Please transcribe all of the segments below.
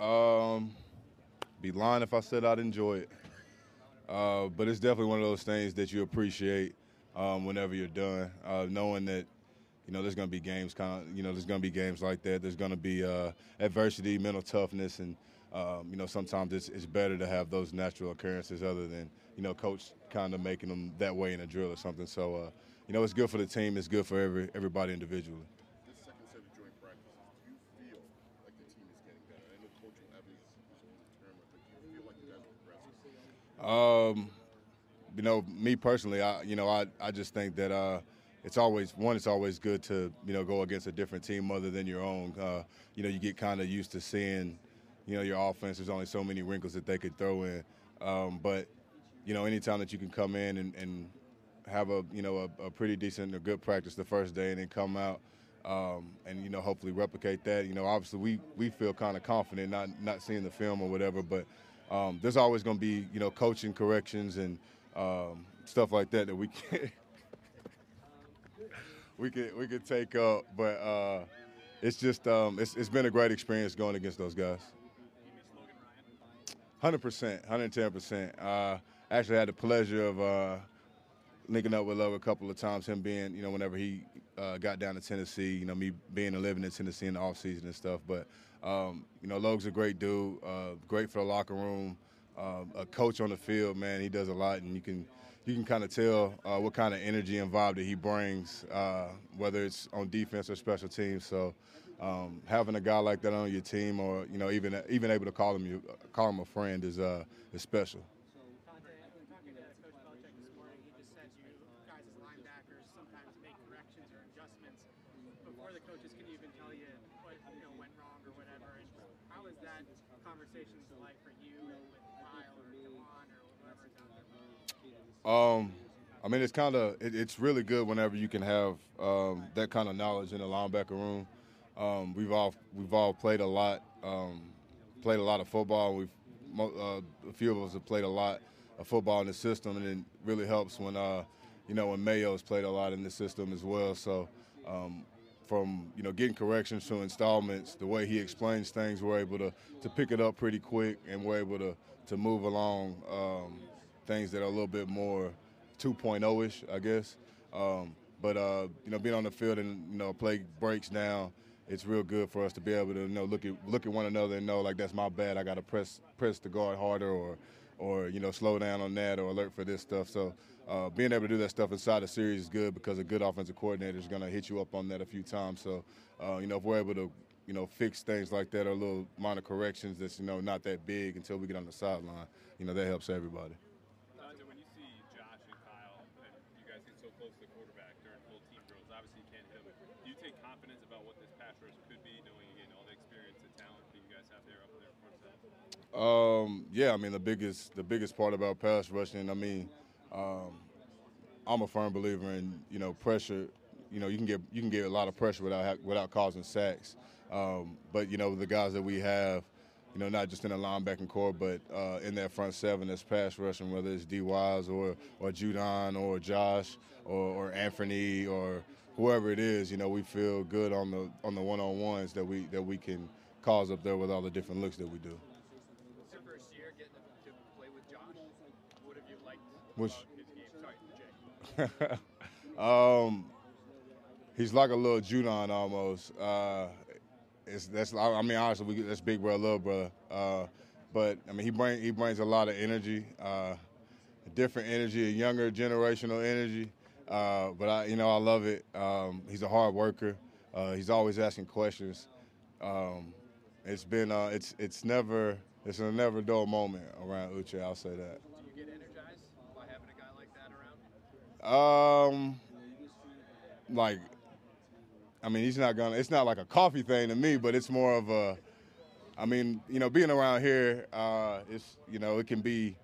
Um, be lying if I said I'd enjoy it. Uh, but it's definitely one of those things that you appreciate um, whenever you're done, uh, knowing that you know there's going to be games, kind of, you know, there's going to be games like that. There's going to be uh, adversity, mental toughness, and um, you know sometimes it's, it's better to have those natural occurrences other than you know coach kind of making them that way in a drill or something. So uh, you know it's good for the team. It's good for every everybody individually. This second set of joint practices, do you feel like the team is getting better? I know coach will have his, his own term with it. Do you feel like you guys are progressing? Um, you know, me personally, I you know, I, I just think that uh, it's always one. It's always good to you know go against a different team other than your own. Uh, you know, you get kind of used to seeing, you know, your offense. There's only so many wrinkles that they could throw in. Um, but you know, anytime that you can come in and, and have a you know a, a pretty decent or good practice the first day and then come out. Um, and you know, hopefully replicate that. You know, obviously we we feel kind of confident, not not seeing the film or whatever, but um, there's always going to be you know coaching corrections and um, stuff like that that we can we could we could take up. But uh, it's just um, it's it's been a great experience going against those guys. Hundred percent, hundred ten percent. Actually, had the pleasure of uh, linking up with Love a couple of times. Him being, you know, whenever he uh, got down to Tennessee, you know, me being and living in Tennessee in the off season and stuff. But um, you know, Logan's a great dude, uh, great for the locker room, uh, a coach on the field. Man, he does a lot, and you can you can kind of tell uh, what kind of energy and vibe that he brings, uh, whether it's on defense or special teams. So. Um, having a guy like that on your team, or you know, even even able to call him you call him a friend, is uh, is special. Dont'a, talking to Coach Belichick this morning, he just said you guys as linebackers sometimes make corrections or adjustments before the coaches can even tell you what you know went wrong or whatever. And how is that conversation like for you with Kyle or Devon or whoever's out there? Um, I mean, it's kind of it, it's really good whenever you can have um, that kind of knowledge in the linebacker room. Um, we've all we've all played a lot, um, played a lot of football. We've uh, a few of us have played a lot of football in the system, and it really helps when uh, you know when Mayo's played a lot in the system as well. So. Um, from you know getting corrections to installments, the way he explains things, we're able to to pick it up pretty quick, and we're able to to move along um, things that are a little bit more 2.0ish, I guess. Um, but uh, you know, being on the field and you know play breaks down, it's real good for us to be able to you know look at look at one another and know like that's my bad. I got to press press the guard harder or or you know slow down on that or alert for this stuff. So uh, being able to do that stuff inside the series is good because a good offensive coordinator is going to hit you up on that a few times. So uh, you know if we're able to you know fix things like that or little minor corrections that's you know not that big until we get on the sideline, you know that helps everybody. Dont'a, when you see Josh and Kyle and you guys get so close to the quarterback during full team drills, obviously you can't hit him. Do you take confidence about what this pass rush could be, knowing again all the experience and talent that you guys have there up there in front seven? Um, yeah, I mean the biggest the biggest part about pass rushing. I mean, um, I'm a firm believer in you know pressure. You know you can get you can get a lot of pressure without without causing sacks. Um, but you know the guys that we have, you know not just in the linebacking corps, but uh, in that front seven that's pass rushing, whether it's D Wise or or Judon or Josh or, or Anthony or whoever it is. You know we feel good on the on the one on ones that we that we can cause up there with all the different looks that we do. It's your first year getting to play with Josh. What have you liked Which-? Sorry, um, he's like a little Judon almost. Uh, it's that's I mean honestly we, that's big brother, little brother. Uh, but I mean he bring he brings a lot of energy, uh, different energy, a younger generational energy. Uh, but I you know I love it. Um, he's a hard worker. Uh, he's always asking questions. Um, it's been uh, it's it's never it's a never dull moment around Uche. I'll say that. Do you get energized by having a guy like that around? Um, like, I mean, he's not gonna. It's not like a coffee thing to me, but it's more of a. I mean, you know, being around here, uh, it's you know, it can be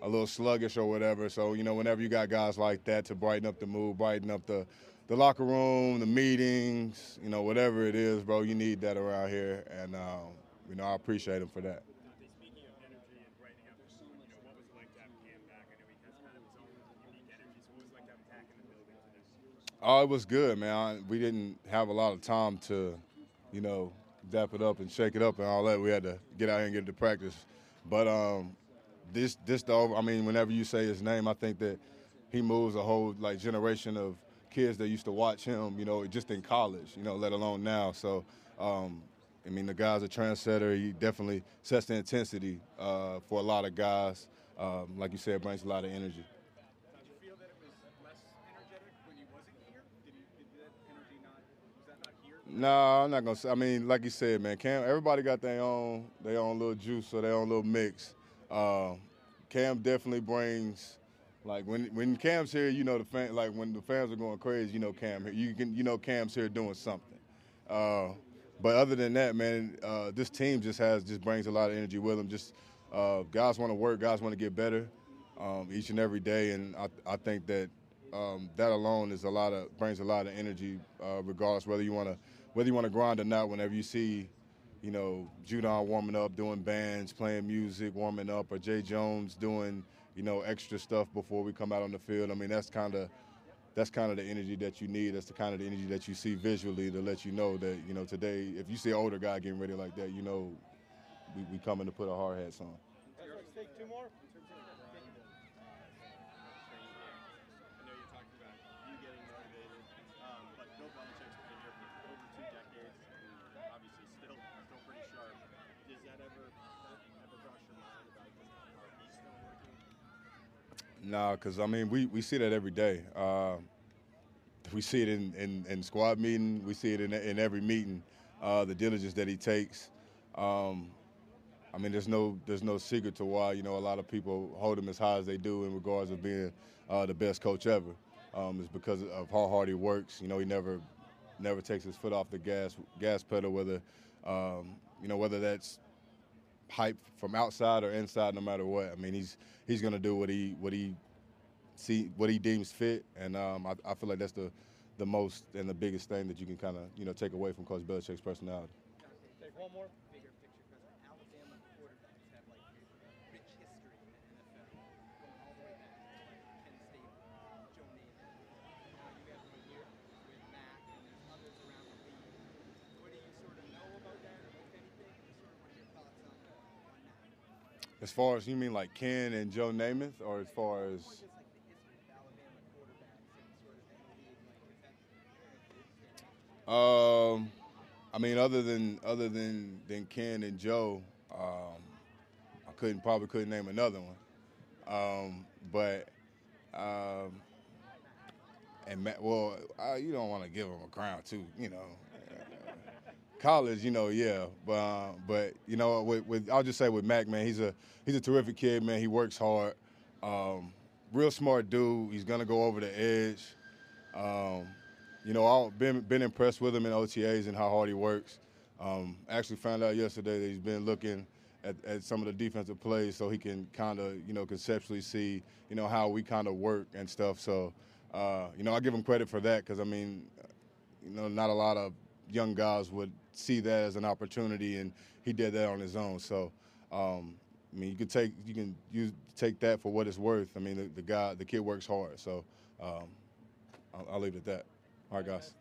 a little sluggish or whatever. So you know, whenever you got guys like that to brighten up the mood, brighten up the, the locker room, the meetings, you know, whatever it is, bro, you need that around here, and um, you know, I appreciate him for that. Dont'a, speaking of energy and brightening up the mood, you know, what was it like to have Cam back? I know he has kind of his own unique energy, so what was it like to have Tack in the building today? Oh, it was good, man. I- We didn't have a lot of time to, you know, dap it up and shake it up and all that. We had to get out here and get to practice. But um, this this though, I mean, whenever you say his name, I think that he moves a whole like generation of kids that used to watch him, you know, just in college, you know, let alone now. So, um, I mean, the guy's a trendsetter. He definitely sets the intensity uh, for a lot of guys. Um, like you said, brings a lot of energy. Did you feel that it was less energetic when he wasn't here? Did, he, did that energy not, was that not here? No, I'm not gonna say. I mean, like you said, man, Cam. Everybody got their own, their own little juice or their own little mix. Uh, Cam definitely brings, like when when Cam's here, you know the fan, like when the fans are going crazy, you know Cam. here. You can, you know Cam's here doing something. Uh, but other than that, man, uh, this team just has just brings a lot of energy with them. Just uh, guys want to work, guys want to get better um, each and every day, and I, I think that um, that alone is a lot of brings a lot of energy, uh, regardless whether you want to whether you want to grind or not. Whenever you see, you know, Judon warming up, doing bands, playing music, warming up, or Jay Jones doing you know extra stuff before we come out on the field. I mean, that's kind of that's kind of the energy that you need. That's the kind of the energy that you see visually to let you know that you know today, if you see an older guy getting ready like that, you know we, we coming to put our hard hats on. Take two more. I know you talked about you getting motivated, um, but Bill Belichick's been here for over two decades, and obviously still still pretty sharp. Does that ever that ever cross your mind about just how hard he's still working? Nah, because I mean, we, we see that every day. Uh, we see it in, in, in squad meeting. We see it in, in every meeting. Uh, the diligence that he takes. Um, I mean, there's no there's no secret to why you know a lot of people hold him as high as they do in regards of being uh, the best coach ever. Um, it's because of how hard he works. You know, he never never takes his foot off the gas gas pedal. Whether um, you know whether that's hype from outside or inside, no matter what. I mean, he's he's gonna do what he what he see what he deems fit, and um, I, I feel like that's the the most and the biggest thing that you can kind of you know take away from Coach Belichick's personality. Take one more. bigger picture question. Alabama quarterbacks have like rich history in the NFL, going all the way back to like Ken Stabler, Joe Namath. Now you have one here with Mac, and there's others around the league. What do you sort of know about that, or if anything? Sort of what are your thoughts on, on that? As far as you mean like Ken and Joe Namath, or as far as Or just like the history of Alabama quarterbacks and sort of in the league, like is that? Um, I mean, other than other than than Ken and Joe, um, I couldn't probably couldn't name another one. Um, but um, and Matt, well, I, you don't want to give him a crown too, you know. College, you know, yeah, but uh, but you know, with, with I'll just say with Mac, man, he's a he's a terrific kid, man. He works hard, um, real smart dude. He's gonna go over the edge. Um, you know, I've been been impressed with him in OTAs and how hard he works. Um, actually found out yesterday that he's been looking at, at some of the defensive plays so he can kind of, you know, conceptually see, you know, how we kind of work and stuff. So, uh, you know, I give him credit for that because I mean, you know, not a lot of young guys would see that as an opportunity, and he did that on his own. So, um, I mean, you can take you can use take that for what it's worth. I mean, the, the guy, the kid works hard. So, um, I'll, I'll leave it at that. All right, guys.